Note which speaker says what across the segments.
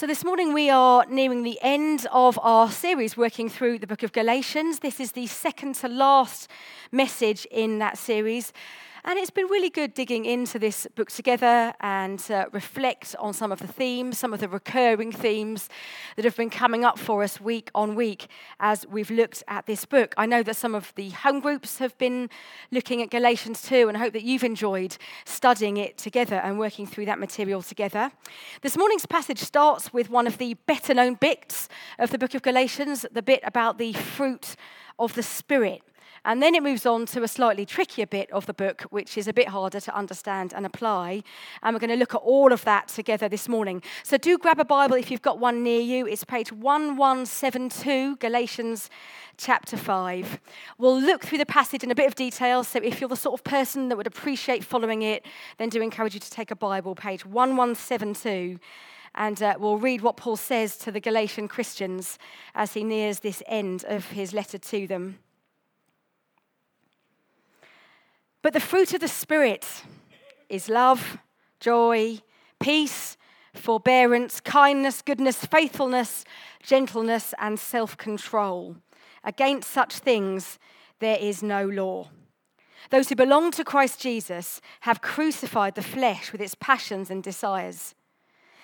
Speaker 1: So, this morning we are nearing the end of our series working through the book of Galatians. This is the second to last message in that series. And it's been really good digging into this book together and uh, reflect on some of the themes, some of the recurring themes that have been coming up for us week on week as we've looked at this book. I know that some of the home groups have been looking at Galatians too, and I hope that you've enjoyed studying it together and working through that material together. This morning's passage starts with one of the better known bits of the book of Galatians, the bit about the fruit of the Spirit. And then it moves on to a slightly trickier bit of the book, which is a bit harder to understand and apply. And we're going to look at all of that together this morning. So do grab a Bible if you've got one near you. It's page 1172, Galatians chapter 5. We'll look through the passage in a bit of detail. So if you're the sort of person that would appreciate following it, then do encourage you to take a Bible, page 1172 and uh, we'll read what Paul says to the Galatian Christians as he nears this end of his letter to them. But the fruit of the Spirit is love, joy, peace, forbearance, kindness, goodness, faithfulness, gentleness, and self control. Against such things there is no law. Those who belong to Christ Jesus have crucified the flesh with its passions and desires.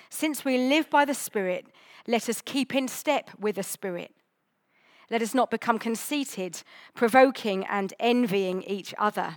Speaker 1: Since we live by the Spirit, let us keep in step with the Spirit. Let us not become conceited, provoking, and envying each other.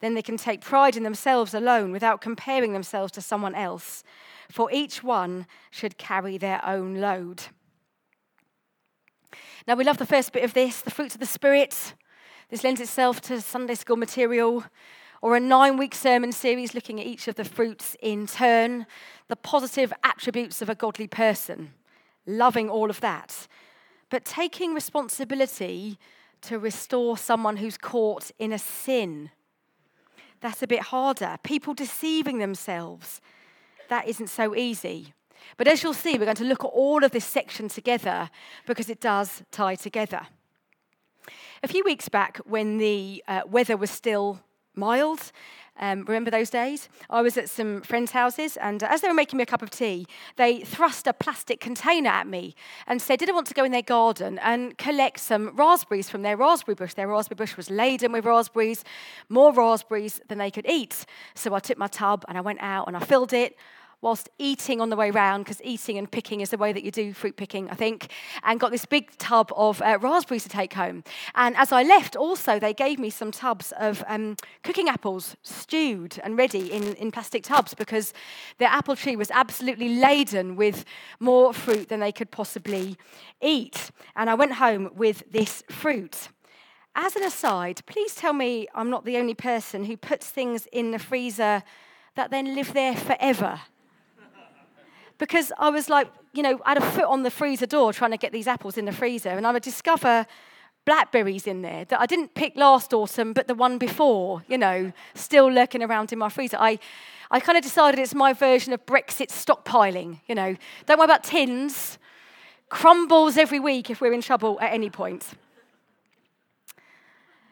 Speaker 1: Then they can take pride in themselves alone without comparing themselves to someone else for each one should carry their own load. Now, we love the first bit of this the fruits of the Spirit. This lends itself to Sunday school material or a nine week sermon series looking at each of the fruits in turn, the positive attributes of a godly person, loving all of that, but taking responsibility to restore someone who's caught in a sin. That's a bit harder. People deceiving themselves that isn't so easy. But as you'll see, we're going to look at all of this section together because it does tie together. A few weeks back, when the uh, weather was still mild um, remember those days? I was at some friends' houses, and as they were making me a cup of tea, they thrust a plastic container at me and said, Did I want to go in their garden and collect some raspberries from their raspberry bush? Their raspberry bush was laden with raspberries, more raspberries than they could eat. So I took my tub and I went out and I filled it whilst eating on the way round, because eating and picking is the way that you do fruit picking, I think, and got this big tub of uh, raspberries to take home. And as I left, also, they gave me some tubs of um, cooking apples, stewed and ready in, in plastic tubs, because their apple tree was absolutely laden with more fruit than they could possibly eat. And I went home with this fruit. As an aside, please tell me I'm not the only person who puts things in the freezer that then live there forever because I was like, you know, I had a foot on the freezer door trying to get these apples in the freezer, and I would discover blackberries in there that I didn't pick last autumn, but the one before, you know, still lurking around in my freezer. I, I kind of decided it's my version of Brexit stockpiling, you know. Don't worry about tins, crumbles every week if we're in trouble at any point.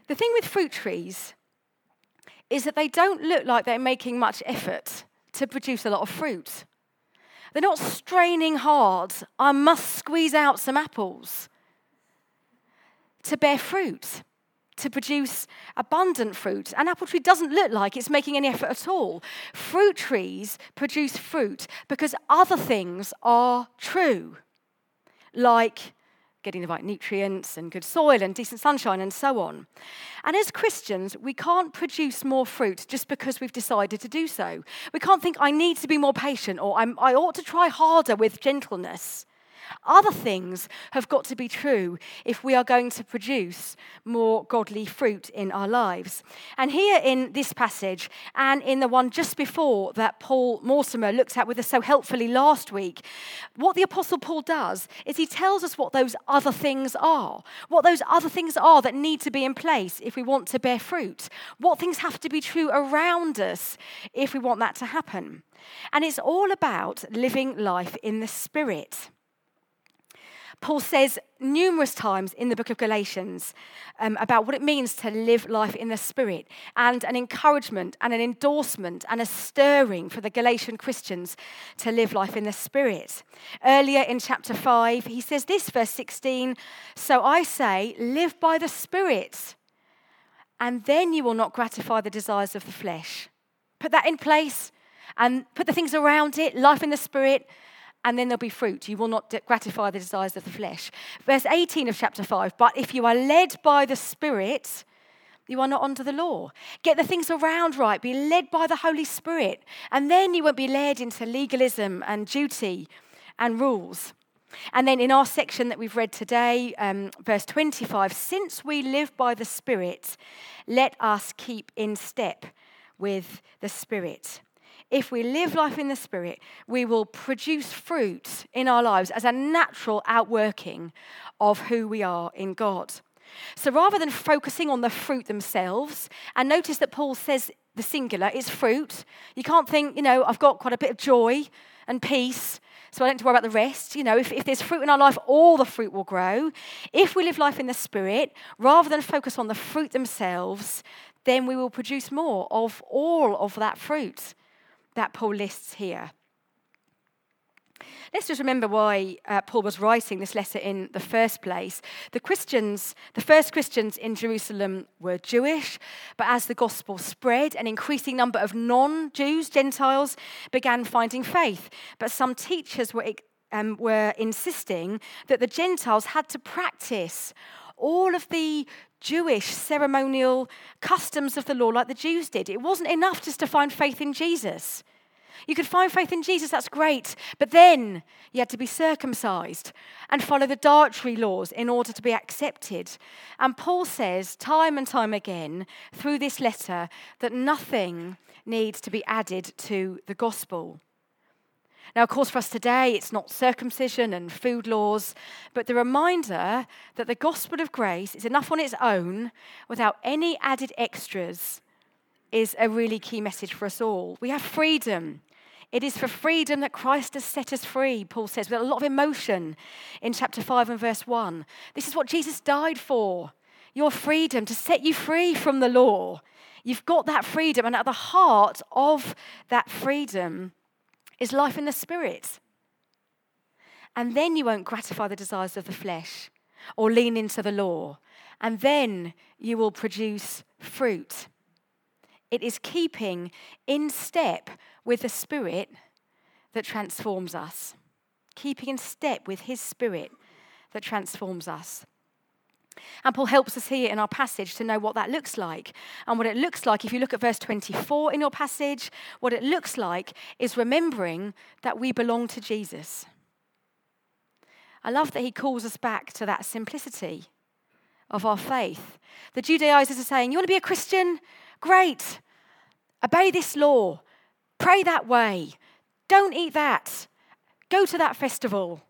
Speaker 1: The thing with fruit trees is that they don't look like they're making much effort to produce a lot of fruit. They're not straining hard. I must squeeze out some apples to bear fruit, to produce abundant fruit. An apple tree doesn't look like it's making any effort at all. Fruit trees produce fruit because other things are true, like getting the right nutrients and good soil and decent sunshine and so on. And as Christians, we can't produce more fruit just because we've decided to do so. We can't think, I need to be more patient or i ought to try harder with gentleness. Other things have got to be true if we are going to produce more godly fruit in our lives. And here in this passage, and in the one just before that Paul Mortimer looked at with us so helpfully last week, what the Apostle Paul does is he tells us what those other things are, what those other things are that need to be in place if we want to bear fruit, what things have to be true around us if we want that to happen. And it's all about living life in the Spirit. Paul says numerous times in the book of Galatians um, about what it means to live life in the Spirit and an encouragement and an endorsement and a stirring for the Galatian Christians to live life in the Spirit. Earlier in chapter 5, he says this, verse 16 So I say, live by the Spirit, and then you will not gratify the desires of the flesh. Put that in place and put the things around it, life in the Spirit and then there'll be fruit. You will not gratify the desires of the flesh. Verse 18 of chapter 5 But if you are led by the Spirit, you are not under the law. Get the things around right. Be led by the Holy Spirit. And then you won't be led into legalism and duty and rules. And then in our section that we've read today, um, verse 25 Since we live by the Spirit, let us keep in step with the Spirit if we live life in the Spirit, we will produce fruit in our lives as a natural outworking of who we are in God. So rather than focusing on the fruit themselves, and notice that Paul says the singular is fruit. You can't think, you know, I've got quite a bit of joy and peace, so I don't have to worry about the rest. You know, if, if there's fruit in our life, all the fruit will grow. If we live life in the Spirit, rather than focus on the fruit themselves, then we will produce more of all of that fruit that Paul lists here. Let's just remember why uh, Paul was writing this letter in the first place. The Christians, the first Christians in Jerusalem were Jewish, but as the gospel spread, an increasing number of non Jews, Gentiles, began finding faith. But some teachers were, um, were insisting that the Gentiles had to practice all of the Jewish ceremonial customs of the law like the Jews did. It wasn't enough just to find faith in Jesus. You could find faith in Jesus, that's great, but then you had to be circumcised and follow the dietary laws in order to be accepted. And Paul says time and time again through this letter that nothing needs to be added to the gospel. Now, of course, for us today, it's not circumcision and food laws, but the reminder that the gospel of grace is enough on its own without any added extras is a really key message for us all. We have freedom. It is for freedom that Christ has set us free, Paul says, with a lot of emotion in chapter 5 and verse 1. This is what Jesus died for your freedom, to set you free from the law. You've got that freedom, and at the heart of that freedom is life in the Spirit. And then you won't gratify the desires of the flesh or lean into the law. And then you will produce fruit. It is keeping in step with the Spirit that transforms us, keeping in step with His Spirit that transforms us. And Paul helps us here in our passage to know what that looks like. And what it looks like, if you look at verse 24 in your passage, what it looks like is remembering that we belong to Jesus. I love that he calls us back to that simplicity of our faith. The Judaizers are saying, You want to be a Christian? Great. Obey this law. Pray that way. Don't eat that. Go to that festival.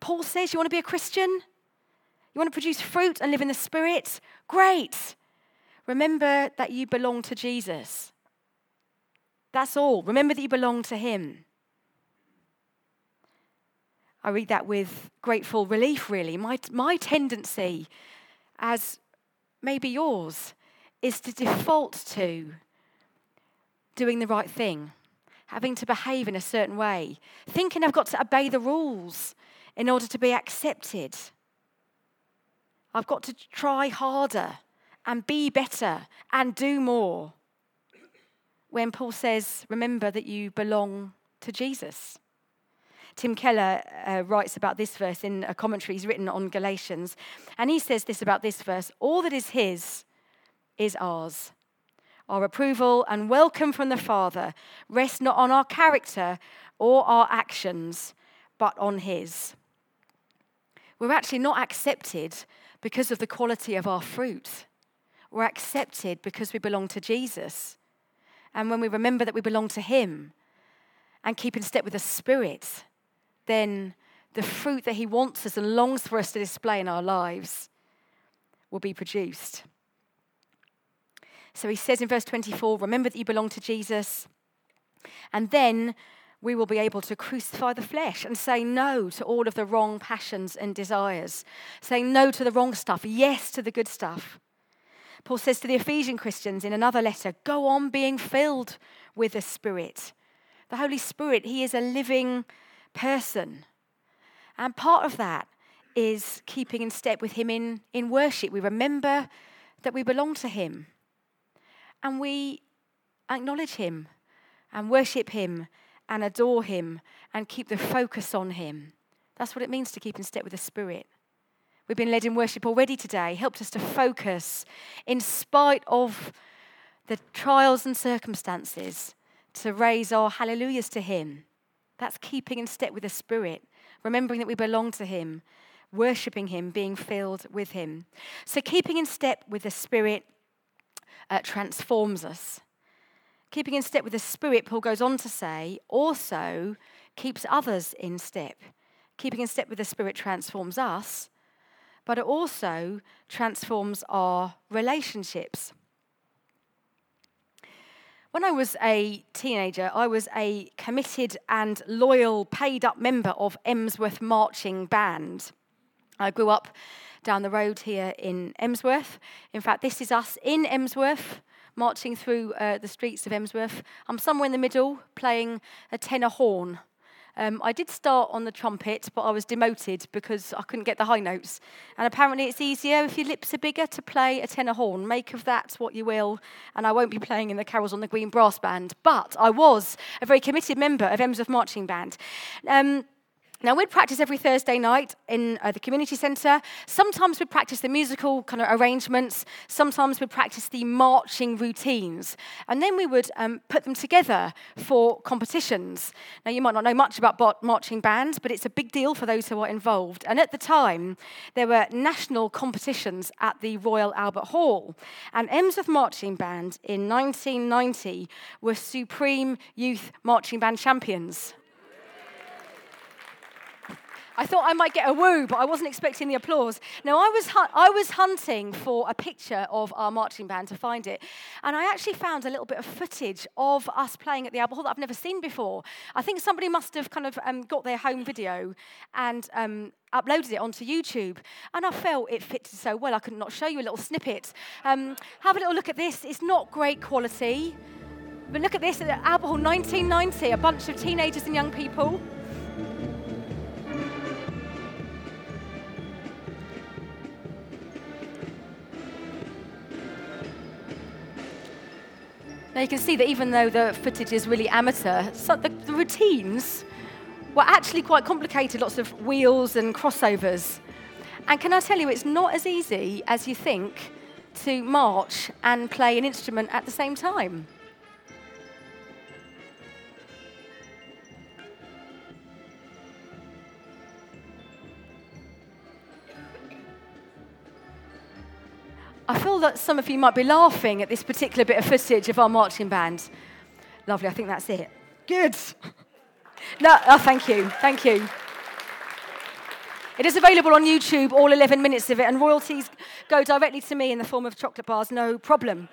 Speaker 1: Paul says, You want to be a Christian? You want to produce fruit and live in the Spirit? Great. Remember that you belong to Jesus. That's all. Remember that you belong to Him. I read that with grateful relief, really. My, my tendency, as maybe yours, is to default to doing the right thing, having to behave in a certain way, thinking I've got to obey the rules in order to be accepted. I've got to try harder and be better and do more. When Paul says, remember that you belong to Jesus. Tim Keller uh, writes about this verse in a commentary he's written on Galatians. And he says this about this verse All that is his is ours. Our approval and welcome from the Father rest not on our character or our actions, but on his. we're actually not accepted because of the quality of our fruit. We're accepted because we belong to Jesus. And when we remember that we belong to Him and keep in step with the Spirit, then the fruit that He wants us and longs for us to display in our lives will be produced. So He says in verse 24 remember that you belong to Jesus. And then we will be able to crucify the flesh and say no to all of the wrong passions and desires, saying no to the wrong stuff, yes to the good stuff. Paul says to the Ephesian Christians in another letter go on being filled with the Spirit. The Holy Spirit, He is a living person. And part of that is keeping in step with Him in, in worship. We remember that we belong to Him and we acknowledge Him and worship Him and adore Him and keep the focus on Him. That's what it means to keep in step with the Spirit. We've been led in worship already today, helped us to focus in spite of the trials and circumstances to raise our hallelujahs to Him. That's keeping in step with the Spirit, remembering that we belong to Him, worshipping Him, being filled with Him. So, keeping in step with the Spirit uh, transforms us. Keeping in step with the Spirit, Paul goes on to say, also keeps others in step. Keeping in step with the Spirit transforms us, but it also transforms our relationships. When I was a teenager, I was a committed and loyal, paid up member of Emsworth Marching Band. I grew up down the road here in Emsworth. In fact, this is us in Emsworth marching through uh, the streets of Emsworth. I'm somewhere in the middle playing a tenor horn. Um, I did start on the trumpet, but I was demoted because I couldn't get the high notes. And apparently, it's easier if your lips are bigger to play a tenor horn. Make of that what you will. And I won't be playing in the carols on the Green Brass Band. But I was a very committed member of Emsworth Marching Band. Um, now, we'd practice every Thursday night in uh, the community centre. Sometimes we'd practice the musical kind of arrangements. Sometimes we'd practice the marching routines. And then we would um, put them together for competitions. Now, you might not know much about marching bands, but it's a big deal for those who are involved. And at the time, there were national competitions at the Royal Albert Hall. And Emsworth Marching Band in 1990 were Supreme Youth Marching Band champions. I thought I might get a woo, but I wasn't expecting the applause. Now, I was, hu- I was hunting for a picture of our marching band to find it, and I actually found a little bit of footage of us playing at the Albert Hall that I've never seen before. I think somebody must have kind of um, got their home video and um, uploaded it onto YouTube, and I felt it fitted so well I could not show you a little snippet. Um, have a little look at this. It's not great quality, but look at this at Albert Hall 1990, a bunch of teenagers and young people. Now you can see that even though the footage is really amateur, so the, the routines were actually quite complicated, lots of wheels and crossovers. And can I tell you, it's not as easy as you think to march and play an instrument at the same time. I feel that some of you might be laughing at this particular bit of footage of our marching band. Lovely, I think that's it. Good. No, oh, thank you, thank you. It is available on YouTube, all 11 minutes of it, and royalties go directly to me in the form of chocolate bars, no problem.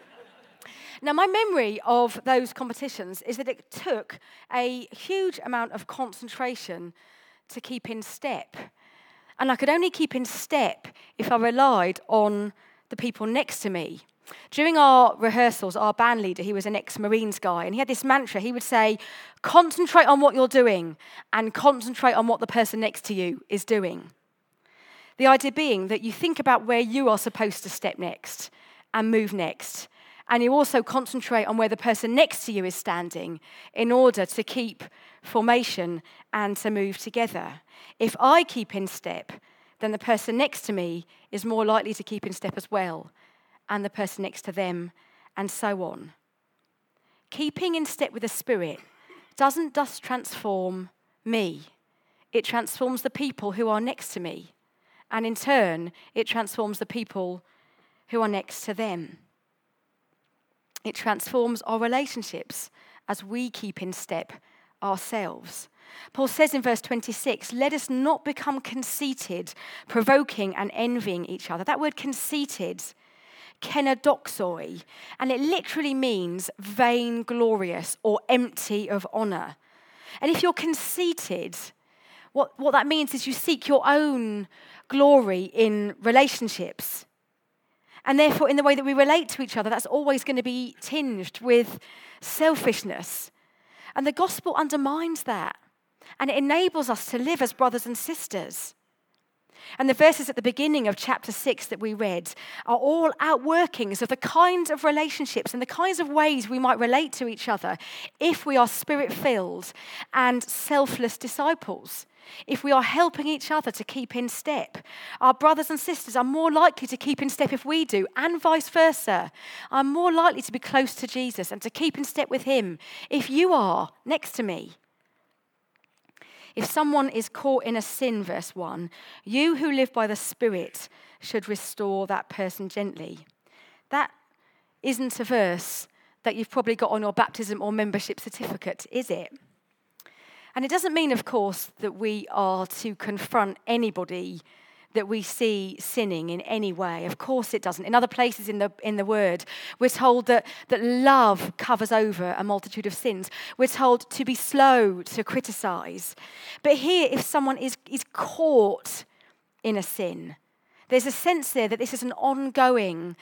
Speaker 1: Now, my memory of those competitions is that it took a huge amount of concentration to keep in step. And I could only keep in step if I relied on the people next to me. During our rehearsals, our band leader, he was an ex Marines guy, and he had this mantra. He would say, Concentrate on what you're doing and concentrate on what the person next to you is doing. The idea being that you think about where you are supposed to step next and move next. And you also concentrate on where the person next to you is standing in order to keep formation and to move together. If I keep in step, then the person next to me is more likely to keep in step as well, and the person next to them, and so on. Keeping in step with the Spirit doesn't just transform me, it transforms the people who are next to me And in turn, it transforms the people who are next to them. It transforms our relationships as we keep in step ourselves. Paul says in verse 26, let us not become conceited, provoking and envying each other. That word conceited, kenodoxoi, and it literally means vainglorious or empty of honor. And if you're conceited, what, what that means is you seek your own glory in relationships. And therefore, in the way that we relate to each other, that's always going to be tinged with selfishness. And the gospel undermines that. And it enables us to live as brothers and sisters. And the verses at the beginning of chapter 6 that we read are all outworkings of the kinds of relationships and the kinds of ways we might relate to each other if we are spirit filled and selfless disciples. If we are helping each other to keep in step, our brothers and sisters are more likely to keep in step if we do, and vice versa. Are more likely to be close to Jesus and to keep in step with Him if you are next to me. If someone is caught in a sin, verse 1, you who live by the Spirit should restore that person gently. That isn't a verse that you've probably got on your baptism or membership certificate, is it? And it doesn't mean, of course, that we are to confront anybody that we see sinning in any way. Of course it doesn't. In other places in the, in the word, we're told that, that love covers over a multitude of sins. We're told to be slow to criticize. But here, if someone is, is caught in a sin, there's a sense there that this is an ongoing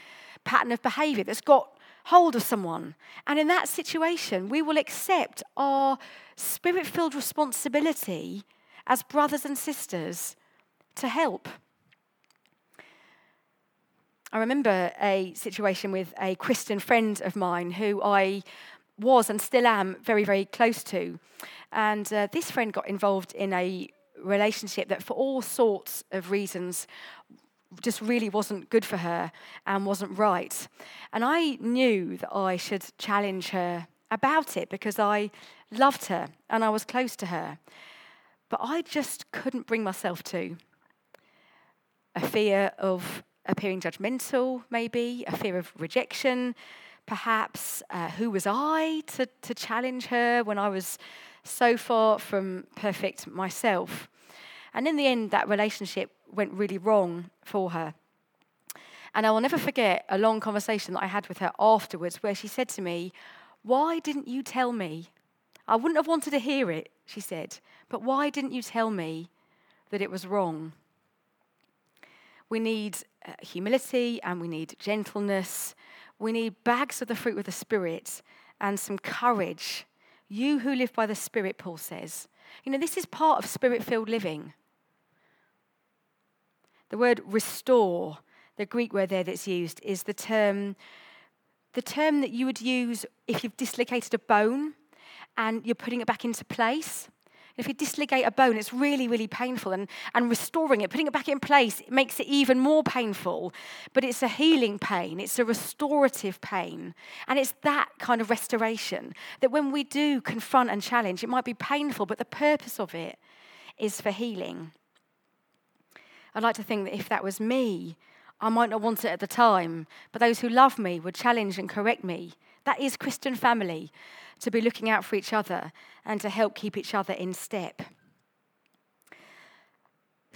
Speaker 1: pattern of behavior that's got hold of someone. And in that situation, we will accept our spirit filled responsibility as brothers and sisters to help. I remember a situation with a Christian friend of mine who I was and still am very, very close to. And uh, this friend got involved in a relationship that, for all sorts of reasons, just really wasn't good for her and wasn't right. And I knew that I should challenge her about it because I loved her and I was close to her. But I just couldn't bring myself to. A fear of appearing judgmental, maybe, a fear of rejection, perhaps. Uh, who was I to, to challenge her when I was so far from perfect myself? And in the end, that relationship went really wrong for her. And I will never forget a long conversation that I had with her afterwards where she said to me, Why didn't you tell me? I wouldn't have wanted to hear it, she said, but why didn't you tell me that it was wrong? We need uh, humility and we need gentleness. We need bags of the fruit of the Spirit and some courage. You who live by the Spirit, Paul says. You know, this is part of spirit filled living. The word restore, the Greek word there that's used, is the term, the term that you would use if you've dislocated a bone and you're putting it back into place. If you dislocate a bone, it's really, really painful. And, and restoring it, putting it back in place, it makes it even more painful. But it's a healing pain, it's a restorative pain. And it's that kind of restoration that when we do confront and challenge, it might be painful, but the purpose of it is for healing. I'd like to think that if that was me, I might not want it at the time, but those who love me would challenge and correct me. That is Christian family to be looking out for each other and to help keep each other in step.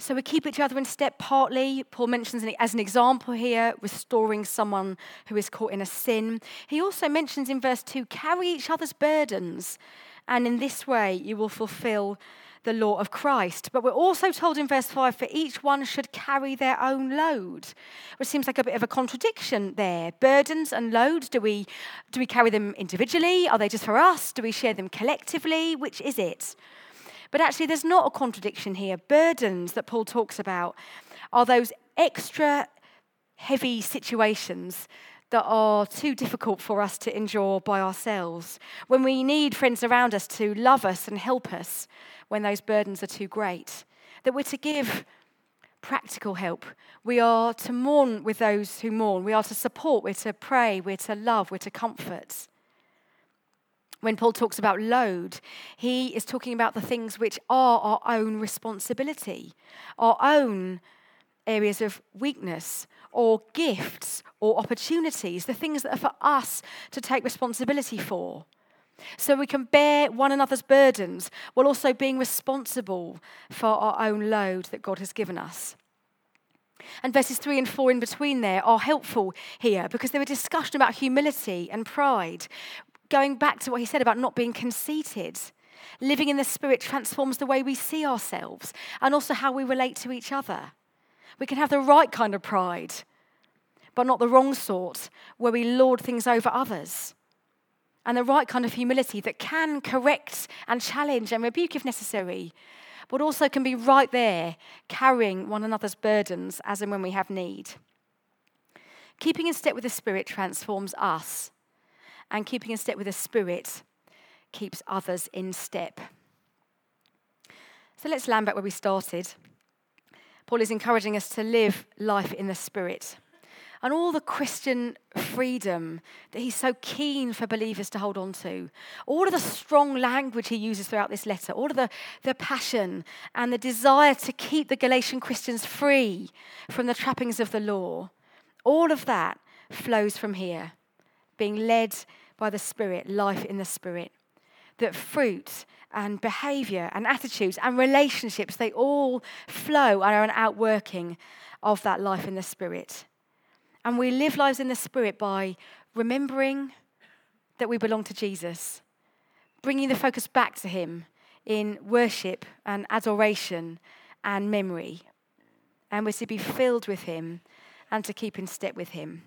Speaker 1: So we keep each other in step partly. Paul mentions as an example here, restoring someone who is caught in a sin. He also mentions in verse 2 carry each other's burdens, and in this way you will fulfill the law of Christ. But we're also told in verse 5 for each one should carry their own load, which seems like a bit of a contradiction there. Burdens and loads, do we, do we carry them individually? Are they just for us? Do we share them collectively? Which is it? But actually, there's not a contradiction here. Burdens that Paul talks about are those extra heavy situations that are too difficult for us to endure by ourselves, when we need friends around us to love us and help us when those burdens are too great, that we're to give practical help. We are to mourn with those who mourn. We are to support, we're to pray, we're to love, we're to comfort. When Paul talks about load, he is talking about the things which are our own responsibility, our own areas of weakness or gifts or opportunities, the things that are for us to take responsibility for. So we can bear one another's burdens while also being responsible for our own load that God has given us. And verses 3 and 4 in between there are helpful here because they're a discussion about humility and pride, going back to what he said about not being conceited. Living in the Spirit transforms the way we see ourselves and also how we relate to each other. We can have the right kind of pride, but not the wrong sort, where we lord things over others. And the right kind of humility that can correct and challenge and rebuke if necessary, but also can be right there, carrying one another's burdens as and when we have need. Keeping in step with the Spirit transforms us, and keeping in step with the Spirit keeps others in step. So let's land back where we started. Paul is encouraging us to live life in the Spirit and all the Christian freedom that he's so keen for believers to hold on to, all of the strong language he uses throughout this letter, all of the, the passion and the desire to keep the Galatian Christians free from the trappings of the law, all of that flows from here, being led by the Spirit, life in the Spirit. That fruit and behavior and attitudes and relationships, they all flow and are an outworking of that life in the Spirit. And we live lives in the Spirit by remembering that we belong to Jesus, bringing the focus back to Him in worship and adoration and memory. And we're to be filled with Him and to keep in step with Him.